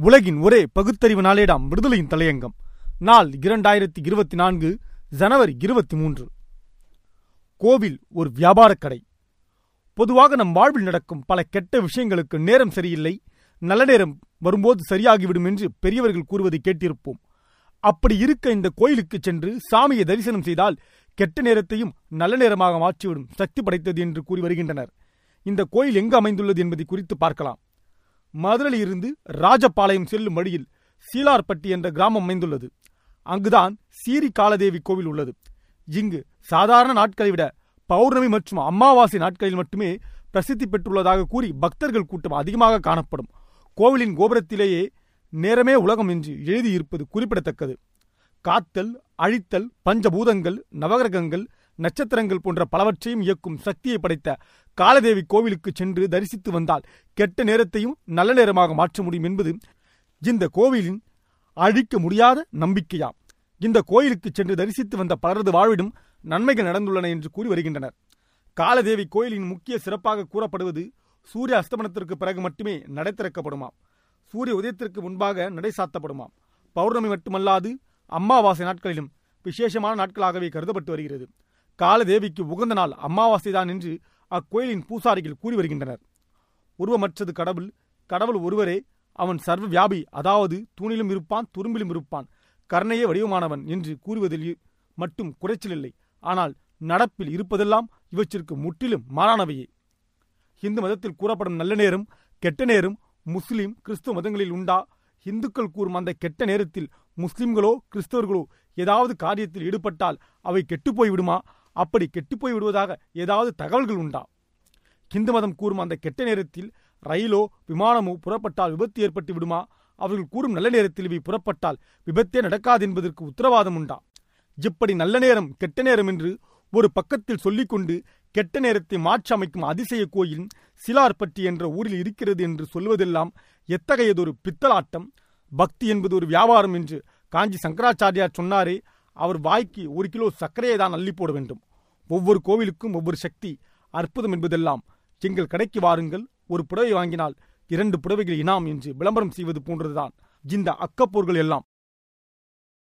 உலகின் ஒரே பகுத்தறிவு நாளேடாம் விடுதலையின் தலையங்கம். நாள் இரண்டாயிரத்தி இருபத்தி நான்கு ஜனவரி இருபத்தி மூன்று. கோவில் ஒரு வியாபாரக் கடை. பொதுவாக நம் வாழ்வில் நடக்கும் பல கெட்ட விஷயங்களுக்கு நேரம் சரியில்லை. நல்ல நேரம் வரும்போது சரியாகிவிடும் என்று பெரியவர்கள் கூறுவதை கேட்டிருப்போம். அப்படி இருக்க இந்த கோயிலுக்கு சென்று சாமியை தரிசனம் செய்தால் கெட்ட நேரத்தையும் நல்ல நேரமாக மாற்றிவிடும் சக்தி படைத்தது என்று கூறி வருகின்றனர். இந்த கோயில் எங்கு அமைந்துள்ளது என்பதை குறித்து பார்க்கலாம். மதுரையிலிருந்து ராஜபாளையம் செல்லும் வழியில் சீலார்பட்டி என்ற கிராமம் அமைந்துள்ளது. அங்குதான் சீரி காலதேவி கோவில் உள்ளது. இங்கு சாதாரண நாட்களை விட பௌர்ணமி மற்றும் அமாவாசை நாட்களில் மட்டுமே பிரசித்தி பெற்றுள்ளதாக கூறி பக்தர்கள் கூட்டம் அதிகமாக காணப்படும். கோவிலின் கோபுரத்திலேயே நேரமே உலகம் என்று எழுதியிருப்பது குறிப்பிடத்தக்கது. காத்தல் அழித்தல் பஞ்சபூதங்கள் நவகிரகங்கள் நட்சத்திரங்கள் போன்ற பலவற்றையும் இயக்கும் சக்தியை படைத்த காலதேவி கோவிலுக்கு சென்று தரிசித்து வந்தால் கெட்ட நேரத்தையும் நல்ல நேரமாக மாற்ற முடியும் என்பது இந்த கோவிலின் அழிக்க முடியாத நம்பிக்கையாம். இந்த கோயிலுக்கு சென்று தரிசித்து வந்த பலரது வாழ்விடும் நன்மைகள் நடந்துள்ளன என்று கூறி வருகின்றனர். காலதேவி கோயிலின் முக்கிய சிறப்பாக கூறப்படுவது சூரிய அஸ்தமனத்திற்கு பிறகு மட்டுமே நடை திறக்கப்படுமாம். சூரிய உதயத்திற்கு முன்பாக நடை சாத்தப்படுமாம். பௌர்ணமி மட்டுமல்லாது அம்மாவாசை நாட்களிலும் விசேஷமான நாட்களாகவே கருதப்பட்டு வருகிறது. காலதேவிக்கு உகந்த நாள் அமாவாசைதான் என்று அக்கோயிலின் பூசாரிகள் கூறி வருகின்றனர். உருவமற்றது கடவுள் கடவுள் ஒருவரே அவன் சர்வ வியாபி அதாவது தூணிலும் இருப்பான் துரும்பிலும் இருப்பான் கர்ணையே வடிவமானவன் என்று கூறுவதில் மட்டும் குறைச்சல் இல்லை. ஆனால் நடப்பில் இருப்பதெல்லாம் இவற்றிற்கு முற்றிலும் மாறானவையே. இந்து மதத்தில் கூறப்படும் நல்ல நேரம் கெட்ட நேரம் முஸ்லிம் கிறிஸ்துவ மதங்களில் உண்டா? இந்துக்கள் கூறும் அந்த கெட்ட நேரத்தில் முஸ்லிம்களோ கிறிஸ்தவர்களோ ஏதாவது காரியத்தில் ஈடுபட்டால் அவை கெட்டுப்போய் விடுமா அப்படி கெட்டுப்போய் விடுவதாக ஏதாவது தகவல்கள் உண்டா? இந்து மதம் கூறும் அந்த கெட்ட நேரத்தில் ரயிலோ விமானமோ புறப்பட்டால் விபத்து ஏற்பட்டு விடுமா? அவர்கள் கூறும் நல்ல நேரத்தில் இவை புறப்பட்டால் விபத்தே நடக்காது என்பதற்கு உத்தரவாதம் உண்டா? இப்படி நல்ல நேரம் கெட்ட நேரம் என்று ஒரு பக்கத்தில் சொல்லிக்கொண்டு கெட்ட நேரத்தை மாற்றி அமைக்கும் அதிசய கோயில் சிலார்பட்டி என்ற ஊரில் இருக்கிறது என்று சொல்வதெல்லாம் எத்தகையதொரு பித்தலாட்டம்? பக்தி என்பது ஒரு வியாபாரம் என்று காஞ்சி சங்கராச்சாரியார் சொன்னாரே அவர் வாய்க்கு ஒரு கிலோ சர்க்கரையை தான் அள்ளி போட வேண்டும். ஒவ்வொரு கோவிலுக்கும் ஒவ்வொரு சக்தி அற்புதம் என்பதெல்லாம் எங்கள் கடைக்கு வாருங்கள். ஒரு புடவை வாங்கினால் இரண்டு புடவைகள் இனாம் என்று விளம்பரம் செய்வது போன்றதுதான். இந்த அக்கப்போர்கள் எல்லாம்